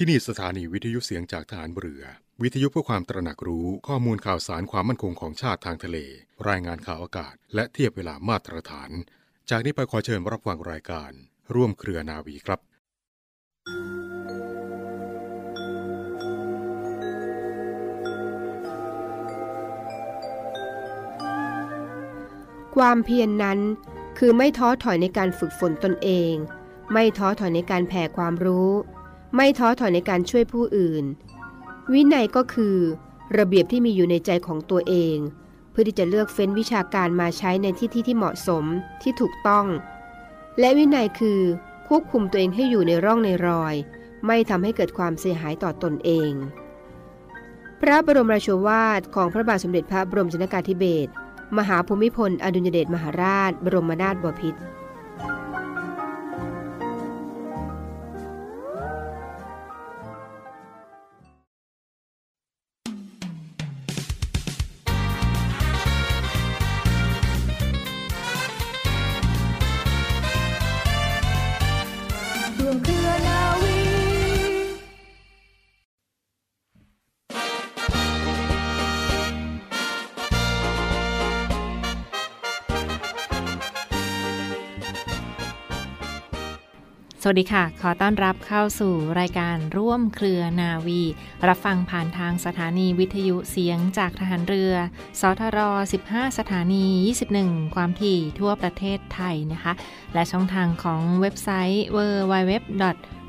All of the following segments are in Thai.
ที่นี่สถานีวิทยุเสียงจากฐานเรือ วิทยุเพื่อความตระหนักรู้ข้อมูลข่าวสารความมั่นคงของชาติทางทะเล รายงานข่าวอากาศ และเทียบเวลามาตรฐาน จากนี้ไปขอเชิญรับฟังรายการ ร่วมเครือนาวีครับความเพียรนนั้นคือไม่ท้อถอยในการฝึกฝนตนเอง ไม่ท้อถอยในการแผ่ความรู้ ไม่ท้อถอยในการช่วยผู้อื่น วินัยก็คือ ระเบียบที่มีอยู่ในใจของตัวเอง เพื่อที่จะเลือกเฟ้นวิชาการมาใช้ในที่ที่ที่เหมาะสมที่ถูกต้อง และวินัยคือควบคุมตัวเองให้อยู่ในร่องในรอย ไม่ทำให้เกิดความเสียหายต่อตนเอง พระบรมราชวาทของพระบาทสมเด็จพระบรมชนกาธิเบศรมหาภูมิพลอดุลยเดชมหาราช บรมนาถบพิตร วัสดีค่ะ ขอต้อนรับเข้าสู่รายการร่วมเครือนาวี รับฟังผ่านทางสถานีวิทยุเสียงจากทหารเรือ สทร 15 สถานี 21 ความถี่ทั่วประเทศไทยนะคะ และช่องทางของเว็บไซต์ www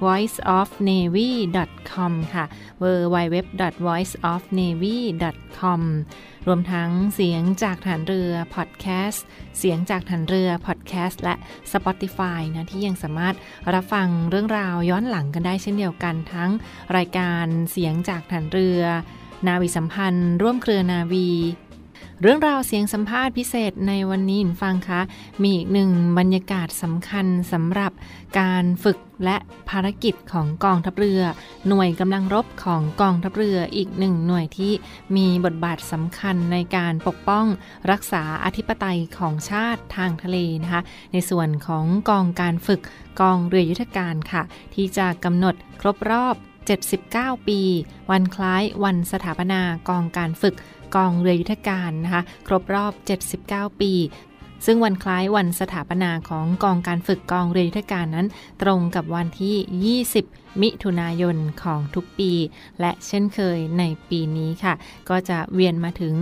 voiceofnavy.com ค่ะ www.voiceofnavy.com รวมทั้งเสียงจากฐานเรือพอดแคสต์เสียงจากฐานเรือพอดแคสต์และ Spotify นะ ที่ยังสามารถรับฟังเรื่องราวย้อนหลังกันได้เช่นเดียวกันทั้งรายการเสียงจากฐานเรือ นาวีสัมพันธ์ ร่วมเครือนาวี เรื่องราวเสียงสัมภาษณ์พิเศษในวันนี้ฟังคะ มีอีกหนึ่งบรรยากาศสำคัญสำหรับการฝึกและภารกิจของกองทัพเรือ หน่วยกำลังรบของกองทัพเรืออีกหนึ่งหน่วยที่มีบทบาทสำคัญในการปกป้องรักษาอธิปไตยของชาติทางทะเลนะคะ ในส่วนของกองการฝึกกองเรือยุทธการค่ะ ที่จะกำหนดครบรอบ 79 ปี วันคล้ายวันสถาปนากองการฝึก กองเรือยุทธการนะคะ ครบรอบ 79 ปี ซึ่งวันคล้ายวันสถาปนาของกองการฝึกกองเรือยุทธการนั้น ตรงกับวันที่ 20 มิถุนายนของทุกปี และเช่นเคยในปีนี้ค่ะ ก็จะเวียนมาถึง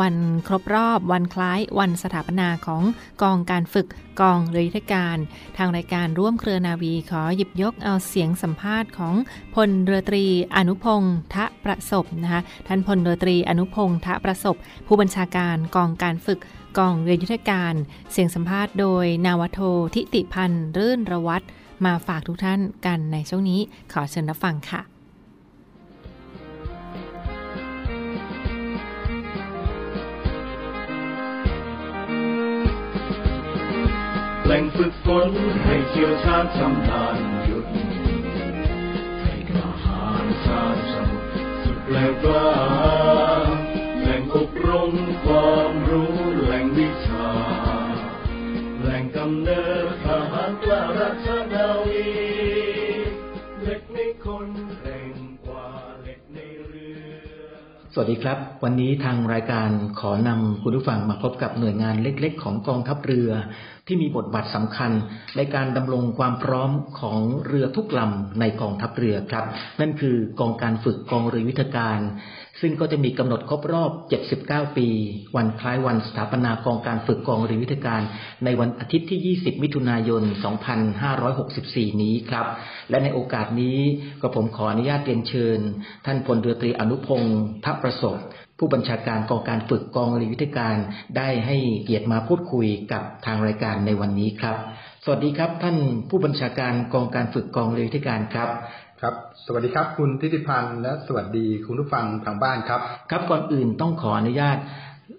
วันครบรอบวันคล้ายวันสถาปนาของกองการฝึกกองเรือยุทธการ ทางรายการร่วมเครือนาวีขอหยิบยกเอาเสียงสัมภาษณ์ของพลเรือตรีอนุพงษ์ทะประสบนะคะท่านพลเรือตรีอนุพงษ์ทะประสบ ผู้บัญชาการกองการฝึก กองเรือยุทธการ เสียงสัมภาษณ์โดย นาวโททิติพันธ์รื่นระวัตมาฝากทุกท่านกันในช่วงนี้ขอเชิญรับฟังค่ะแหล่งฝึกฝนให้เชี่ยวชาญชำนาญหยุดให้กล้าหาญชาญสมุทรสุดแรงกล้า รมความรู้แหล่งวิชา แหล่งกำเนิดทหารกล้ารัชนาวีเล็กในคนแรงกว่าเล็กในเรือ สวัสดีครับ วันนี้ทางรายการขอนำคุณผู้ฟังมาพบกับหน่วยงานเล็ก ๆ ของกองทัพเรือ ที่มีบทบาทสำคัญในการดำรงความพร้อมของเรือทุกลำในกองทัพเรือครับ นั่นคือกองการฝึกกองเรือยุทธการ ซึ่งก็จะมีกำหนดครบรอบ 79 ปี วันคล้ายวันสถาปนากองการฝึกกองเรือยุทธการ ในวันอาทิตย์ที่ 20 มิถุนายน 2564 นี้ครับ และในโอกาสนี้ก็ผมขออนุญาตเรียนเชิญ ท่านพลเรือตรีอนุพงศ์ทัพประสบ ผู้บัญชาการกองการฝึกกองเรือยุทธการได้ให้เกียรติมาพูดคุยกับทางรายการในวันนี้ครับ สวัสดีครับท่านผู้บัญชาการกองการฝึกกองเรือยุทธการครับครับ สวัสดีครับ คุณทิติพันธ์และสวัสดีคุณผู้ฟังทางบ้านครับ ครับก่อนอื่นต้องขออนุญาต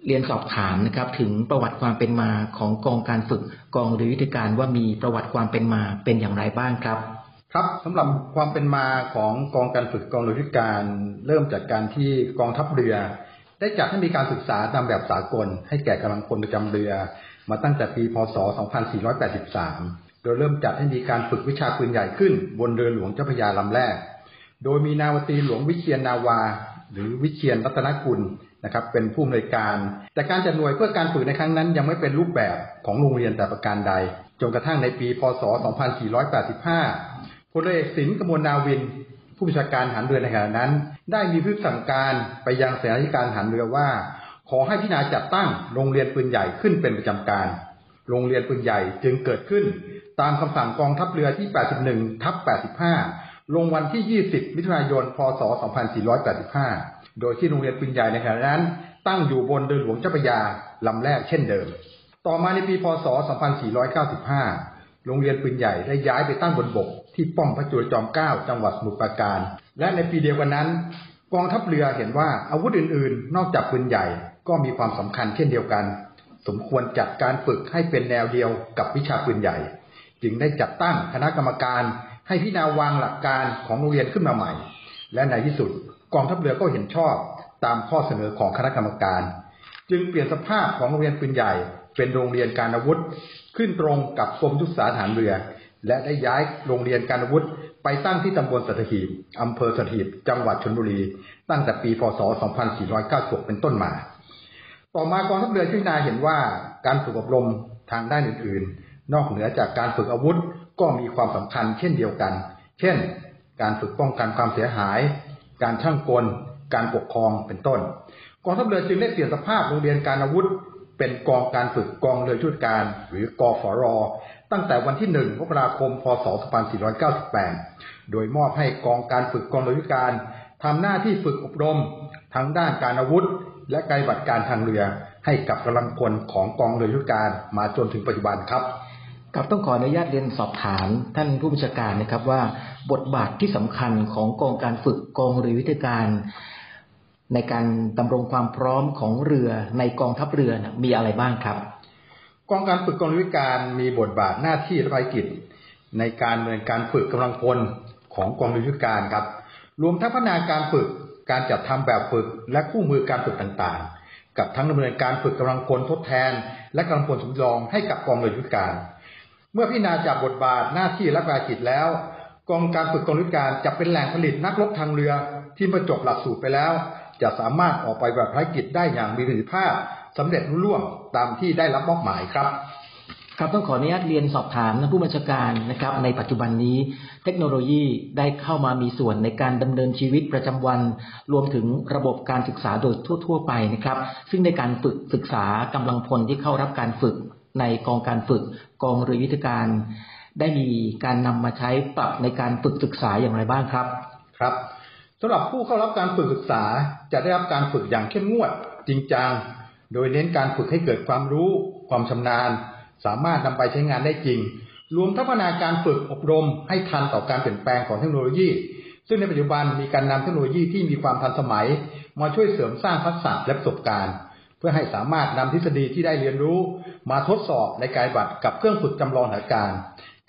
เรียนสอบถามนะครับ ถึงประวัติความเป็นมาของกองการฝึกกองเรือยุทธการว่ามีประวัติความเป็นมาเป็นอย่างไรบ้างครับ ครับสำหรับความเป็นมาของกองการฝึกกองเรือยทธการเริ่มจากการที่กองทัพเรือ ได้จัดให้มีการศึกษาตามแบบสากล ให้แก่กำลังพลประจำเรือ มาตั้งแต่ปีพศ 2483 โดยเริ่มจัดให้มีการฝึกวิชาปืนใหญ่ขึ้น บนเรือหลวงเจ้าพระยาลำแรก โดยมีนาวตรีหลวงวิเชียนนาวา หรือวิเชียนรัตนกุลนะครับเป็นผู้อำนวยการ แต่การจัดหน่วยเพื่อการฝึกในครั้งนั้นยังไม่เป็นรูปแบบของโรงเรียนแต่ประการใดจนกระทั่งในปี พศ 2485 พลเอกสินกมลนาวิน ผู้บัญชาการฐานเรือในขณะนั้น ได้มีพิสั่งการไปยังเสนาธิการฐานเรือว่า ขอให้พิจารณาจัดตั้งโรงเรียนปืนใหญ่ขึ้นเป็นประจำการ โรงเรียนปืนใหญ่จึงเกิดขึ้น ตามคำสั่งกองทัพเรือที่ 81 ทับ 85 ลงวันที่ 20 มิถุนายน พศ 2485 โดยที่โรงเรียนปืนใหญ่ในขณะนั้น ตั้งอยู่บนเรือหลวงเจ้าพระยาลำแรกเช่นเดิม ต่อมาในปี พศ 2495 โรงเรียนปืนใหญ่ได้ย้ายไปตั้งบนบก ที่ป้อมพระจุลจอมเกล้าจังหวัดสมุทรปราการ และในปีเดียวกันนั้น กองทัพเรือเห็นว่าอาวุธอื่นๆ นอกจากปืนใหญ่ก็มีความสำคัญเช่นเดียวกัน สมควรจัดการฝึกให้เป็นแนวเดียวกับวิชาปืนใหญ่ จึงได้จัดตั้งคณะกรรมการ ให้พิจารณาวางหลักการของโรงเรียนขึ้นมาใหม่ และในที่สุดกองทัพเรือก็เห็นชอบตามข้อเสนอของคณะกรรมการ จึงเปลี่ยนสภาพของโรงเรียนปืนใหญ่ เป็นโรงเรียนการอาวุธ ขึ้นตรงกับกรมยุทธศาสตร์ทหารเรือ และได้ย้ายโรงเรียนการอาวุธไปตั้งที่ตำบลสัตหีบอำเภอสัตหีบ จังหวัดชลบุรี ตั้งแต่ปีพศ 2496 เป็นต้นมา ต่อมากองทัพเรือพิจารณาเห็นว่าการฝึกอบรมทางด้านอื่นๆ นอกเหนือจากการฝึกอาวุธก็มีความสำคัญเช่นเดียวกัน เช่น การฝึกป้องกันความเสียหาย การช่างกล การปกครอง เป็นต้น กองทัพเรือจึงได้เปลี่ยนสภาพโรงเรียนการอาวุธ เป็นกองการฝึกกองเรือชุดการ หรือกอฟร ตั้งแต่วันที่ 1 มกราคม พศ 2498 โดยมอบให้กองการฝึกกองเรือชุดการทำหน้าที่ฝึกอบรม ทั้งด้านการอาวุธ และการปฏิบัติการทางเรือ ให้กับกำลังพลของกองเรือยุทธการมาจนถึงปัจจุบันครับกับต้องขออนุญาตเรียนสอบถามท่านผู้บัญชาการนะครับว่า บทบาทที่สำคัญของกองการฝึกกองเรือวิทยการ ในการดำรงความพร้อมของเรือในกองทัพเรือนะมีอะไรบ้างครับ กองการฝึกกองวิการมีบทบาทหน้าที่และภารกิจ ในการดำเนินการฝึกกำลังพลของกองวิการครับ รวมทั้งพัฒนาการฝึกการจัดทำแบบฝึกและคู่มือการฝึกต่างๆ กับทั้งดำเนินการฝึกกำลังพลทดแทน และกำลังพลสำรองให้กับกองเรือวิการ เมื่อพิจารณาจากบทบาทหน้าที่และภารกิจแล้ว กองการฝึกกองวิการจะเป็นแหล่งผลิตนักรบทางเรือที่ประจบหลักสูตรไปแล้ว จะสามารถออกไปแบบภารกิจได้อย่างมีประสิทธิภาพ สำเร็จรุ่ล่วงตามที่ได้รับมอบหมายครับครับต้องขออนุญาตเรียนสอบถามท่านผู้บัญชาการนะครับ ในปัจจุบันนี้เทคโนโลยีได้เข้ามามีส่วนในการดำเนินชีวิตประจำวัน รวมถึงระบบการศึกษาโดยทั่ว ๆ ไปนะครับ ซึ่งในการฝึกศึกษากำลังพลที่เข้ารับการฝึกในกองการฝึกกองเรือยุทธการ ได้มีการนำมาใช้ปรับในการฝึกศึกษาอย่างไรบ้างครับ ครับสำหรับผู้เข้ารับการฝึกศึกษาจะได้รับการฝึกอย่างเข้มงวด จริงจัง โดยเน้นการฝึกให้เกิดความรู้ ความชำนาญ สามารถนำไปใช้งานได้จริง รวมทั้งพัฒนาการฝึกอบรมให้ทันต่อการเปลี่ยนแปลงของเทคโนโลยี ซึ่งในปัจจุบันมีการนำเทคโนโลยีที่มีความทันสมัย มาช่วยเสริมสร้างทักษะและประสบการณ์ เพื่อให้สามารถนำทฤษฎีที่ได้เรียนรู้ มาทดสอบในการปฏิบัติกับเครื่องฝึกจำลองสถานการณ์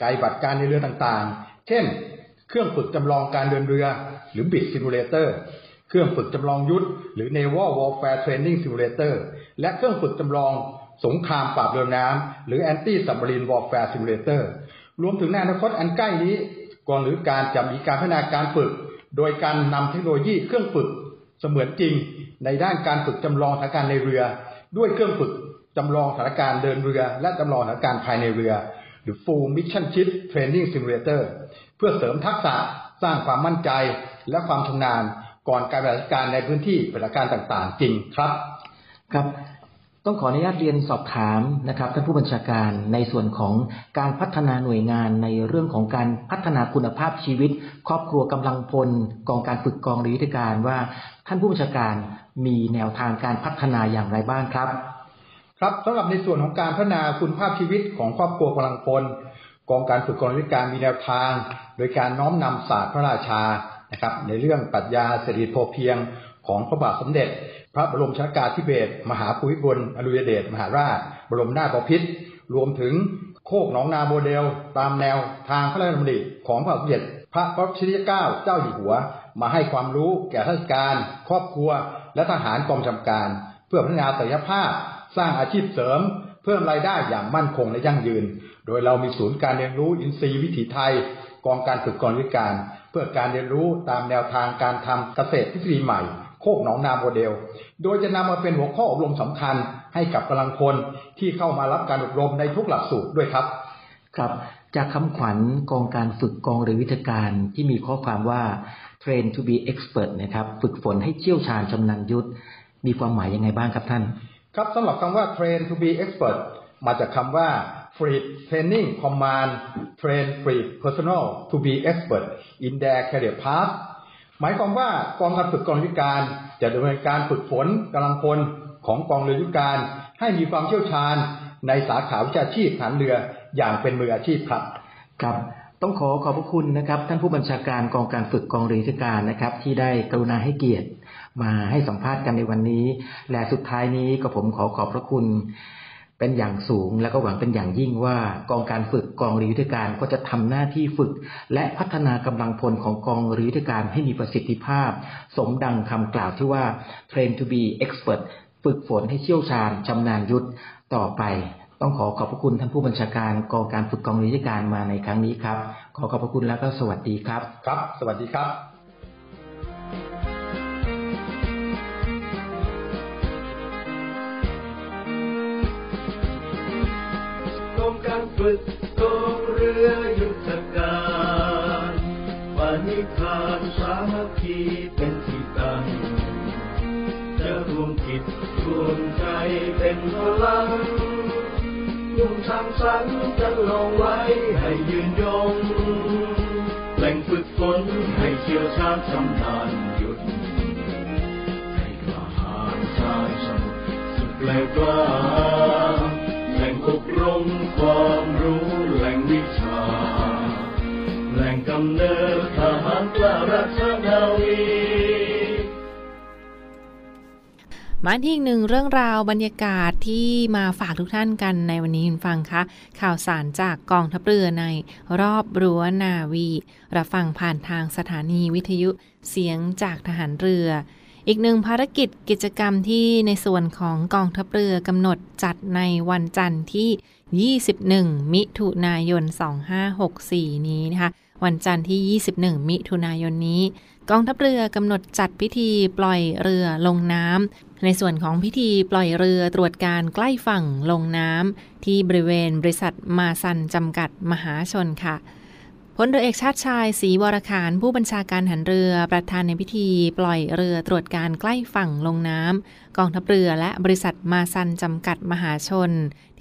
การปฏิบัติการในเรือต่างๆ เช่น เครื่องฝึกจำลองการเดินเรือ หรือ BIT Simulator เเครื่องฝึกจำลองยุทธหรือ Naval Warfare Training Simulator และเครื่องฝึกจำลองสงครามปราบเรือน้ำหรือ Anti Submarine Warfare Simulator รวมถึงในอนาคตอันใกล้นี้กองหรือการจะมีการพัฒนาการฝึก โดยการนำเทคโนโลยีเครื่องฝึกเสมือนจริง ในด้านการฝึกจำลองสถานการณ์ในเรือ ด้วยเครื่องฝึกจำลองสถานการณ์เดินเรือ และจำลองสถานการณ์ภายในเรือ หรือ Full Mission Ship Training Simulator เพื่อเสริมทักษะสร้างความมั่นใจและความชำนาญ ก่อนการปฏิบัติการในพื้นที่ปฏิบัติการต่างๆ จริงครับครับ ต้องขออนุญาตเรียนสอบถามนะครับท่านผู้บัญชาการในส่วนของการพัฒนาหน่วยงานในเรื่องของการพัฒนาคุณภาพชีวิต ครอบครัวกำลังพลกองการฝึกกองเรือยุทธการว่า ท่านผู้บัญชาการมีแนวทางการพัฒนาอย่างไรบ้างครับ ครับสำหรับในส่วนของการพัฒนาคุณภาพชีวิตของครอบครัวกำลังพลกองการฝึกกองวิการมีแนวทาง โดยการน้อมนำศาสตร์พระราชา นะครับในเรื่องปรัชญาเศรษฐกิจพอเพียงของพระบาทสมเด็จ พระบรมชนากาธิเบศรมหาภูมิพลอดุยเดชมหาราช บรมนาถบพิตรรวมถึงโคกหนองนาโมเดล ตามแนวทางพระราชดำริของพระบาทสมเด็จพระปรชิยเก้าเจ้าอยู่หัว มาให้ความรู้แก่ข้าราชการ ครอบครัว และทหารกองจำการ เพื่อพัฒนาศักยภาพ สร้างอาชีพเสริม เพิ่มรายได้อย่างมั่นคงและยั่งยืน โดยเรามีศูนย์การเรียนรู้อินทรีย์วิถีไทย กองการฝึกกองวิการ เพื่อการเรียนรู้ตามแนวทางการทำเกษตรทฤษฎีใหม่ โคกหนองนาโมเดล โดยจะนำมาเป็นหัวข้ออบรมสำคัญให้กับกำลังพลที่เข้ามารับการอบรมในทุกหลักสูตรด้วยครับ ครับ จากคำขวัญกองการฝึกกองเรือวิทยการที่มีข้อความว่า train to be expert นะครับ ฝึกฝนให้เชี่ยวชาญชำนาญยุทธมีความหมายยังไงบ้างครับท่าน ครับสำหรับคำว่า train to be expert มาจากคำว่า free training command train free personnel to be expert in their career path หมายความว่ากองการฝึกกองวิการจะดำเนินการฝึกฝนกำลังพลของกองเรือยุทธการ ให้มีความเชี่ยวชาญในสาขาวิชาชีพฐานเรืออย่างเป็นมืออาชีพครับครับ ต้องขอขอบพระคุณนะครับท่านผู้บัญชาการกองการฝึกกองเรือยุทธการนะครับ ที่ได้กรุณาให้เกียรติมาให้สัมภาษณ์กันในวันนี้ และสุดท้ายนี้ก็ผมขอขอบพระคุณ เป็นอย่างสูง และก็หวังเป็นอย่างยิ่งว่ากองการฝึกกองรือยุทธการก็จะทำหน้าที่ฝึก และพัฒนากำลังพลของกองรือยุทธการให้มีประสิทธิภาพ สมดังคำกล่าวที่ว่า train to be expert ฝึกฝนให้เชี่ยวชาญชำนาญยุทธต่อไป ต้องขอขอบพระคุณท่านผู้บัญชาการกองการฝึกกองรือยุทธการมาในครั้งนี้ครับ ขอขอบพระคุณแล้วก็สวัสดีครับ ครับ สวัสดีครับ ฝึกกองเรือยุทธการปณิธานสามัคคีเป็นที่ตั้งจะรวมจิตรวมใจเป็นพลังมุ่งทางสรรจะลองไว้ให้ยืนยงแหล่งฝึกฝนให้เชี่ยวชาญชำนาญหยุดให้กล้าหาญสร้างสมุทรสุดแปลกล้า มาที่อีกหนึ่งเรื่องราวบรรยากาศที่มาฝากทุกท่านกันในวันนี้คุณฟังคะ ข่าวสารจากกองทัพเรือในรอบรั้วนาวี รับฟังผ่านทางสถานีวิทยุเสียงจากทหารเรือ อีกหนึ่งภารกิจกิจกรรมที่ในส่วนของกองทัพเรือกำหนดจัดในวันจันทร์ที่ 21 มิถุนายน 2564 นี้นะคะวันจันทร์ที่ 21 มิถุนายนนี้ กองทัพเรือกำหนดจัดพิธีปล่อยเรือลงน้ำ ในส่วนของพิธีปล่อยเรือตรวจการใกล้ฝั่งลงน้ำที่บริเวณบริษัทมาซันจำกัดมหาชนค่ะพลเรือเอกชาติชายศรีวรขานผู้บัญชาการหันเรือประธานในพิธีปล่อยเรือตรวจการใกล้ฝั่งลงน้ำกองทัพเรือและบริษัทมาซันจำกัดมหาชน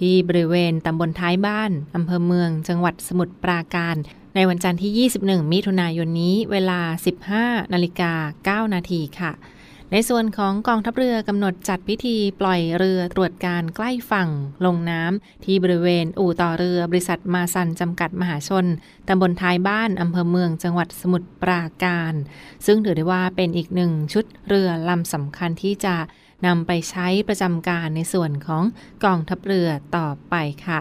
ที่บริเวณตำบลท้ายบ้านอำเภอเมือง จังหวัดสมุทรปราการ ในวันจันทร์ที่ 21 มิถุนายนนี้เวลา 15 นาฬิกา 9 นาทีค่ะ ในส่วนของกองทัพเรือกำหนดจัดพิธีปล่อยเรือตรวจการใกล้ฝั่งลงน้ำที่บริเวณอู่ต่อเรือบริษัทมาซันจำกัดมหาชนตำบลท้ายบ้านอำเภอเมืองจังหวัดสมุทรปราการ ซึ่งถือได้ว่าเป็นอีกหนึ่งชุดเรือลำสำคัญที่จะนำไปใช้ประจำการในส่วนของกองทัพเรือต่อไปค่ะ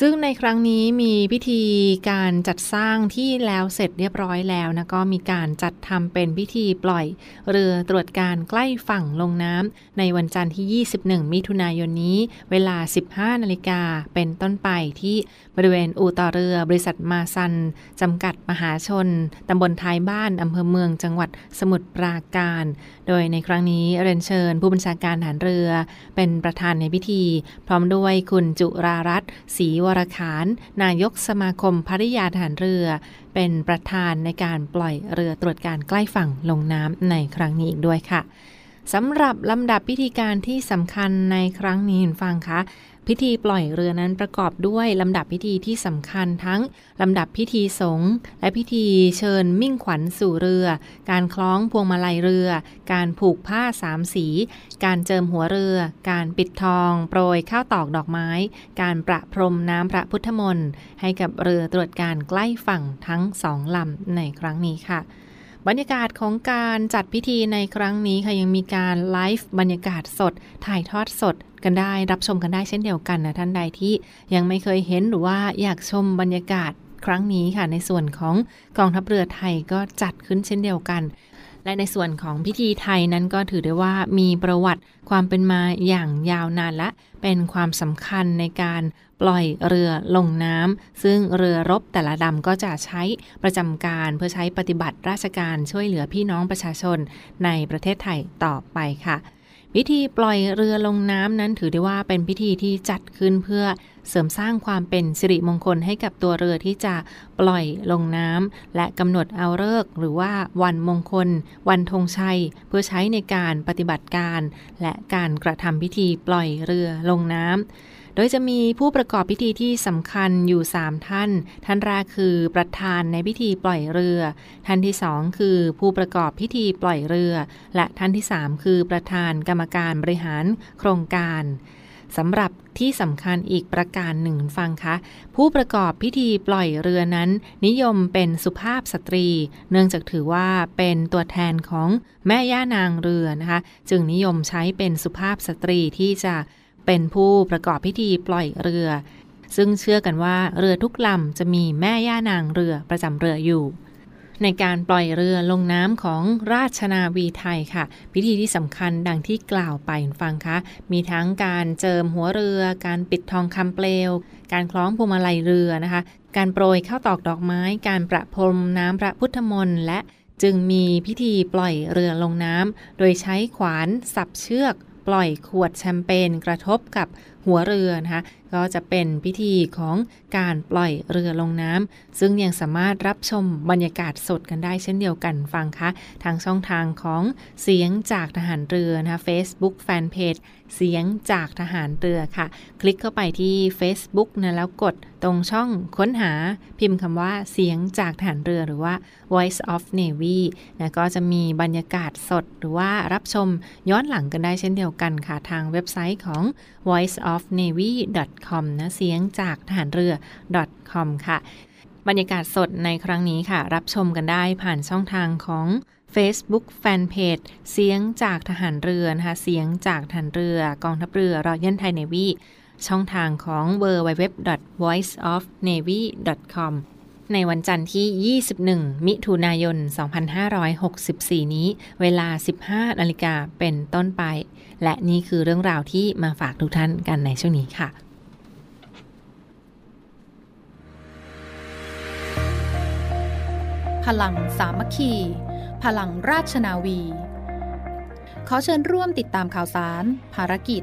ซึ่งในครั้งนี้มีพิธีการจัดสร้างที่แล้วเสร็จเรียบร้อยแล้วนะก็มีการจัดทำเป็นพิธีปล่อย เรือตรวจการใกล้ฝั่งลงน้ำในวันจันทร์ที่ 21 มิถุนายนนี้ เวลา 15 นาฬิกาเป็นต้นไปที่บริเวณอู่ต่อเรือบริษัทมาซันจำกัดมหาชนตำบลท้ายบ้านอำเภอเมืองจังหวัดสมุทรปราการ โดยในครั้งนี้เรียนเชิญผู้บัญชาการฐานเรือ เป็นประธานในพิธี พร้อมด้วยคุณจุรารัตน์ศรีวรขาน นายกสมาคมภริยาฐานเรือ เป็นประธานในการปล่อยเรือตรวจการใกล้ฝั่งลงน้ำในครั้งนี้อีกด้วยค่ะ สำหรับลำดับพิธีการที่สำคัญในครั้งนี้คุณฟังคะพิธีปล่อยเรือนั้นประกอบด้วยลำดับพิธีที่สำคัญทั้งลำดับพิธีสงฆ์และพิธีเชิญมิ่งขวัญสู่เรือ การคล้องพวงมาลัยเรือ การผูกผ้าสามสี การเจิมหัวเรือ การปิดทอง โปรยข้าวตอกดอกไม้ การประพรมน้ำพระพุทธมนต์ให้กับเรือตรวจการใกล้ฝั่งทั้งสองลำในครั้งนี้ค่ะ บรรยากาศของการจัดพิธีในครั้งนี้ค่ะยังมีการไลฟ์บรรยากาศสด ถ่ายทอดสดกันได้ รับชมกันได้เช่นเดียวกันนะท่านใดที่ยังไม่เคยเห็นหรือว่าอยากชมบรรยากาศครั้งนี้ค่ะในส่วนของกองทัพเรือไทยก็จัดขึ้นเช่นเดียวกัน และในส่วนของพิธีไทยนั้นก็ถือได้ว่ามีประวัติความเป็นมาอย่างยาวนานและเป็นความสำคัญในการปล่อยเรือลงน้ำซึ่งเรือรบแต่ละดำก็จะใช้ประจำการเพื่อใช้ปฏิบัติราชการช่วยเหลือพี่น้องประชาชนในประเทศไทยต่อไปค่ะ พิธีปล่อยเรือลงน้ำนั้นถือได้ว่าเป็นพิธีที่จัดขึ้นเพื่อเสริมสร้างความเป็นสิริมงคลให้กับตัวเรือที่จะปล่อยลงน้ำและกำหนดเอาเลิกหรือว่าวันมงคล วันธงชัย เพื่อใช้ในการปฏิบัติการ และการกระทำพิธีปล่อยเรือลงน้ำ โดยจะมีผู้ประกอบพิธีที่สำคัญอยู่ 3 ท่าน ท่านแรกคือประธานในพิธีปล่อยเรือ ท่านที่สองคือผู้ประกอบพิธีปล่อยเรือ และท่านที่ 3 คือประธานกรรมการบริหารโครงการสำหรับที่สำคัญอีกประการหนึ่งฟังคะ ผู้ประกอบพิธีปล่อยเรือนั้น นิยมเป็นสุภาพสตรี เนื่องจากถือว่าเป็นตัวแทนของแม่ย่านางเรือนะคะ จึงนิยมใช้เป็นสุภาพสตรีที่จะ เป็นผู้ประกอบพิธีปล่อยเรือ ซึ่งเชื่อกันว่าเรือทุกลำจะมีแม่ย่านางเรือประจำเรืออยู่ ในการปล่อยเรือลงน้ำของราชนาวีไทยค่ะ พิธีที่สำคัญดังที่กล่าวไปฟังคะมีทั้งการเจิมหัวเรือ การปิดทองคำเปลว การคล้องพวงมาลัยเรือนะคะ การโปรยข้าวตอกดอกไม้ การประพรมน้ำพระพุทธมนต์และจึงมีพิธีปล่อยเรือลงน้ำ โดยใช้ขวานสับเชือก ปล่อยขวดแชมเปญกระทบกับ หัวเรือนะคะก็จะเป็นพิธีของการปล่อยเรือลงน้ำซึ่งยังสามารถรับชมบรรยากาศสดกันได้เช่นเดียวกันฟังคะทางช่องทางของเสียงจากทหารเรือนะคะ Facebook Fanpage เสียงจากทหารเรือค่ะ คลิกเข้าไปที่ Facebook นะแล้วกดตรงช่องค้นหาพิมพ์คำว่าเสียงจากทหารเรือหรือว่า Voice of Navy นะก็จะมีบรรยากาศสดหรือว่ารับชมย้อนหลังกันได้เช่นเดียวกันค่ะ ทางเว็บไซต์ของ voice voiceofnavy.com นะเสียงจากทหารเรือ .com ค่ะ บรรยากาศสดในครั้งนี้ค่ะ รับชมกันได้ผ่านช่องทางของ Facebook Fanpage เสียงจากทหารเรือนะคะเสียงจากทหารเรือกองทัพเรือรอยัลไทยเนวีช่องทางของ w w w v o i c e o f n a v y com ในวันจันทร์ที่ 21 มิถุนายน 2564 นี้ เวลา 15 นาฬิกาเป็นต้นไป และนี่คือเรื่องราวที่มาฝากทุกท่านกันในช่วงนี้ค่ะพลังสามัคคี พลังราชนาวี ขอเชิญร่วมติดตามข่าวสาร ภารกิจ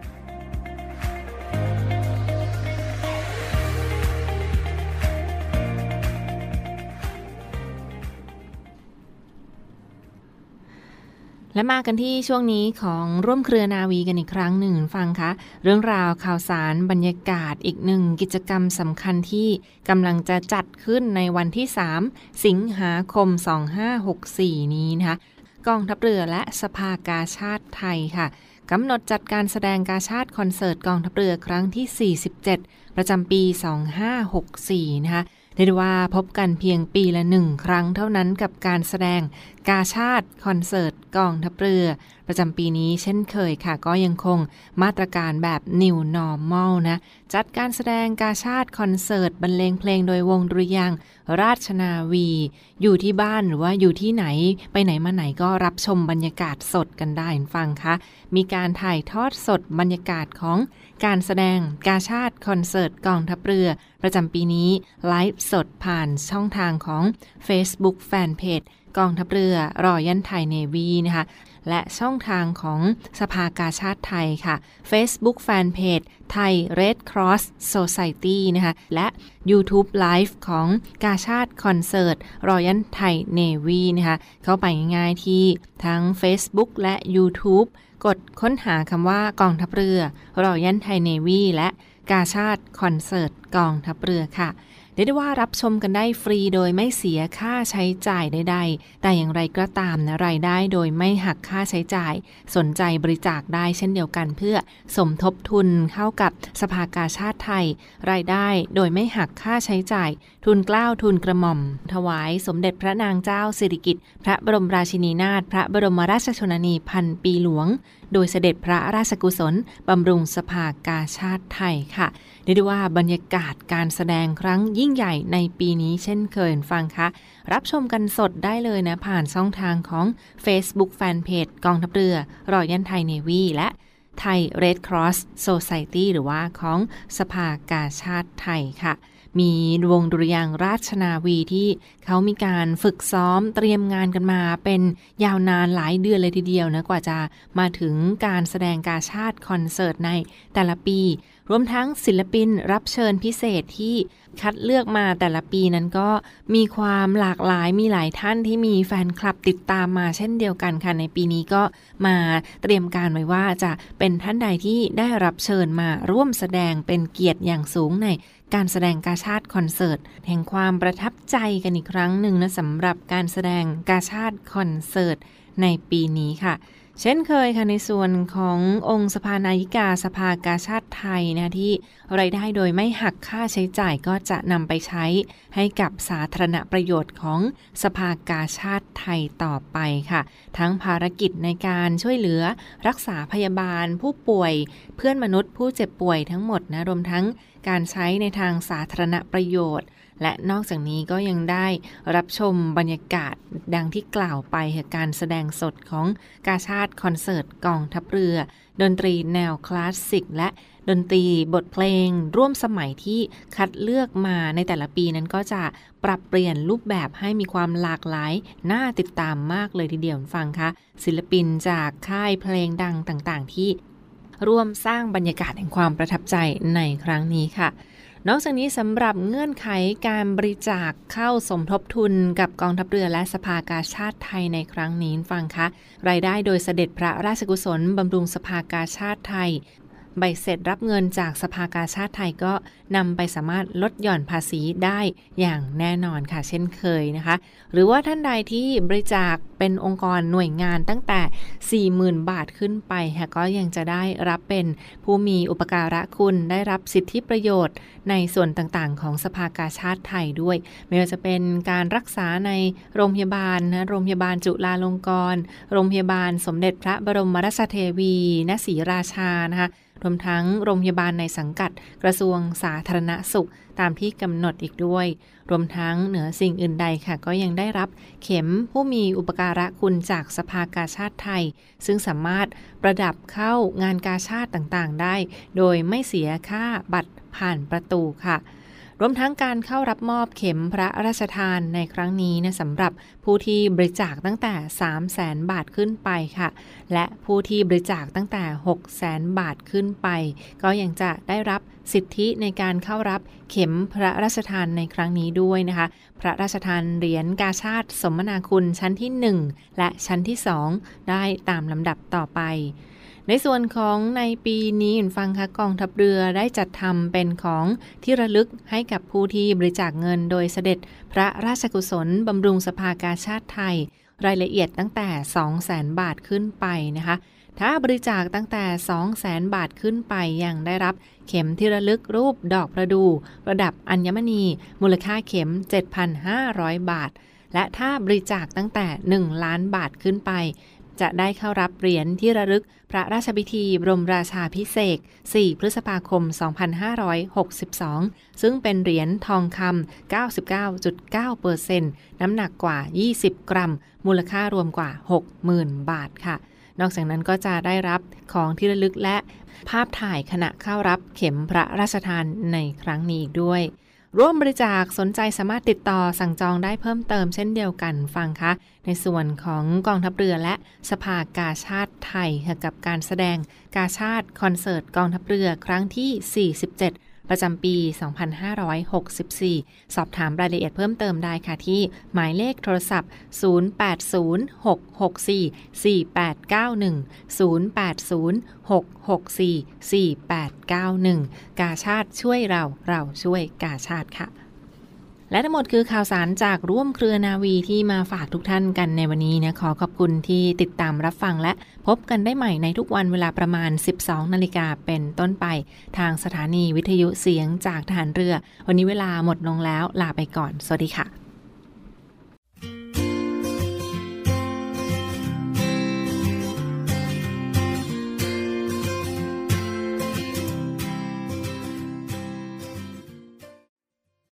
และมากันที่ช่วงนี้ของร่วมเครือนาวีกันอีกครั้งหนึ่งฟังคะเรื่องราวข่าวสารบรรยากาศอีกหนึ่งกิจกรรมสำคัญที่กำลังจะจัดขึ้นในวันที่ 3 สิงหาคม 2564 นี้นะคะกองทัพเรือและสภากาชาติไทยค่ะกำหนดจัดการแสดงกาชาติคอนเสิร์ตกองทัพเรือครั้งที่ 47 ประจำปี 2564 นะคะเรียกว่าพบกันเพียงปีละหนึ่งครั้งเท่านั้นกับการแสดง กาชาติคอนเสิร์ตกองทัพเรือ ประจำปีนี้เช่นเคยค่ะ ก็ยังคงมาตรการแบบ New Normal นะ จัดการแสดงกาชาติคอนเสิร์ตบรรเลงเพลงโดยวงดุริยางราชนาวี อยู่ที่บ้านหรือว่าอยู่ที่ไหนไปไหนมาไหนก็รับชมบรรยากาศสดกันได้ฟังคะมีการถ่ายทอดสดบรรยากาศของการแสดงกาชาติคอนเสิร์ตกองทัพเรือ ประจำปีนี้ไลฟ์สดผ่านช่องทางของ Facebook Fanpage กองทัพเรือรอยันไทยเนวีนะคะ และช่องทางของสภากาชาติไทยค่ะ Facebook Fanpage ไทย Red Cross Society นะคะ และ YouTube Live ของกาชาติคอนเสิร์ตรอยันไทยเนวีนะคะ เข้าไปง่ายๆที่ทั้ง Facebook และ YouTube กดค้นหาคำว่ากองทัพเรือรอยันไทยเนวีและกาชาติคอนเสิร์ตกองทัพเรือค่ะ เรียกได้ว่ารับชมกันได้ฟรีโดยไม่เสียค่าใช้จ่ายใดๆ แต่อย่างไรก็ตามนะรายได้โดยไม่หักค่าใช้จ่าย สนใจบริจาคได้เช่นเดียวกัน เพื่อสมทบทุนเข้ากับสภากาชาติไทย รายได้โดยไม่หักค่าใช้จ่ายทุนกล้าวทุนกระหม่อม ถวายสมเด็จพระนางเจ้าสิริกิติ์พระบรมราชินีนาถพระบรมราชชนนีพันปีหลวง โดยเสด็จพระราชกุศล บำรุงสภากาชาติไทยค่ะเรียกได้ว่าบรรยากาศการแสดงครั้งยิ่งใหญ่ในปีนี้เช่นเคยฟังคะรับชมกันสดได้เลยนะผ่านช่องทางของ Facebook Fanpage กองทัพเรือรอยันไทยเนวีและไทย Red Cross Society หรือว่าของสภากาชาติไทยค่ะ มีวงดุริยางราชนาวีที่เขามีการฝึกซ้อมเตรียมงานกันมา เป็นยาวนานหลายเดือนเลยทีเดียวนะกว่าจะมาถึงการแสดงกาชาติคอนเสิร์ตในแต่ละปีรวมทั้งศิลปินรับเชิญพิเศษที่คัดเลือกมาแต่ละปีนั้นก็มีความหลากหลายมีหลายท่านที่มีแฟนคลับติดตามมาเช่นเดียวกันค่ะในปีนี้ก็มาเตรียมการไว้ว่าจะเป็นท่านใดที่ได้รับเชิญมาร่วมแสดงเป็นเกียรติอย่างสูงในการแสดงกาชาติคอนเสิร์ต แห่งความประทับใจกันอีกครั้งหนึ่งนะสำหรับการแสดงกาชาติคอนเสิร์ตในปีนี้ค่ะ เช่นเคยค่ะในส่วนขององค์สภานายิกาสภากาชาติไทยนะที่ไรายได้โดยไม่หักค่าใช้จ่ายก็จะนำไปใช้ให้กับสาธารณประโยชน์ของสภากาชาติไทยต่อไปค่ะ ทั้งภารกิจในการช่วยเหลือรักษาพยาบาลผู้ป่วย เพื่อนมนุษย์ผู้เจ็บป่วยทั้งหมดนะรวมทั้งการใช้ในทางสาธารณประโยชน์ และนอกจากนี้ก็ยังได้รับชมบรรยากาศดังที่กล่าวไปการแสดงสดของกาชาติคอนเสิร์ตกองทัพเรือ ดนตรีแนวคลาสสิก และดนตรีบทเพลง ร่วมสมัยที่คัดเลือกมาในแต่ละปีนั้นก็จะปรับเปลี่ยนรูปแบบให้มีความหลากหลาย น่าติดตามมากเลยทีเดียวฟังคะ ศิลปินจากค่ายเพลงดังต่างๆ ที่ร่วมสร้างบรรยากาศแห่งความประทับใจในครั้งนี้ค่ะ นอกจากนี้สำหรับเงื่อนไขการบริจาคเข้าสมทบทุนกับกองทัพเรือและสภากาชาติไทยในครั้งนี้ฟังคะ รายได้โดยเสด็จพระราชกุศลบำรุงสภากาชาติไทย ใบเสร็จรับเงินจากสภากาชาติไทยก็นำไปสามารถลดหย่อนภาษีได้อย่างแน่นอนค่ะ เช่นเคยนะคะ หรือว่าท่านใดที่บริจาคเป็นองค์กรหน่วยงานตั้งแต่ 40,000 บาทขึ้นไปค่ะก็ยังจะได้รับเป็นผู้มีอุปการะคุณได้รับสิทธิประโยชน์ ในส่วนต่างๆ ของสภากาชาติไทยด้วย ไม่ว่าจะเป็นการรักษาในโรงพยาบาลนะโรงพยาบาลจุฬาลงกรณ์โรงพยาบาลสมเด็จพระบรมราชเทวี ณศรีราชานะคะ รวมทั้งโรงพยาบาลในสังกัดกระทรวงสาธารณสุข ตามที่กำหนดอีกด้วย รวมทั้งเหนือสิ่งอื่นใดค่ะ ก็ยังได้รับเข็มผู้มีอุปการะคุณจากสภากาชาติไทย ซึ่งสามารถประดับเข้างานกาชาติต่างๆ ได้ โดยไม่เสียค่าบัตรผ่านประตูค่ะ รวมทั้งการเข้ารับมอบเข็มพระราชทานในครั้งนี้นะสำหรับผู้ที่บริจาคตั้งแต่ 3 0 0แสนบาทขึ้นไปค่ะ และผู้ที่บริจาคตั้งแต่ 6 0แสนบาทขึ้นไป ก็ยังจะได้รับสิทธิในการเข้ารับเข็มพระราชทานในครั้งนี้ด้วยนะคะ พระราชทานเหรียญกาชาติสมนาคุณชั้นที่ 1 และชั้นที่ 2 ได้ตามลำดับต่อไป ในส่วนของในปีนี้ฟังคะกองทัพเรือได้จัดทำเป็นของที่ระลึกให้กับผู้ที่บริจาคเงินโดยเสด็จพระราชกุศลบำรุงสภากาชาติไทย รายละเอียดตั้งแต่ 2 0 0แสนบาทขึ้นไปนะคะ ถ้าบริจาคตั้งแต่ 2 0 0แสนบาทขึ้นไปยังได้รับเข็มที่ระลึกรูปดอกประดูระดับอัญมณี มูลค่าเข็ม 7,500 บาทและถ้าบริจาคตั้งแต่ 1 ล้านบาทขึ้นไป จะได้เข้ารับเหรียญที่ระลึกพระราชพิธีบรมราชาพิเศษ 4 พฤษภาคม 2562 ซึ่งเป็นเหรียญทองคำ 99.9%น้ำหนักกว่า 20 กรัม มูลค่ารวมกว่า 60,000 บาทค่ะนอกจากนั้นก็จะได้รับของที่ระลึกและภาพถ่ายขณะเข้ารับเข็มพระราชทานในครั้งนี้อีกด้วย ร่วมบริจาคสนใจสามารถติดต่อสั่งจองได้เพิ่มเติมเช่นเดียวกันฟังคะในส่วนของกองทัพเรือและสภากาชาติไทยกับการแสดงกาชาติคอนเสิร์ตกองทัพเรือครั้งที่ 47 ประจำปี 2564 สอบถามรายละเอียดเพิ่มเติมได้ค่ะที่หมายเลขโทรศัพท์ 0806644891 0806644891 กาชาติช่วยเราเราช่วยกาชาติค่ะ และทั้งหมดคือข่าวสารจากร่วมเครือนาวีที่มาฝากทุกท่านกันในวันนี้นะขอขอบคุณที่ติดตามรับฟังและพบกันได้ใหม่ในทุกวันเวลาประมาณ 12 นาฬิกาเป็นต้นไป ทางสถานีวิทยุเสียงจากฐานเรือ วันนี้เวลาหมดลงแล้วลาไปก่อน สวัสดีค่ะ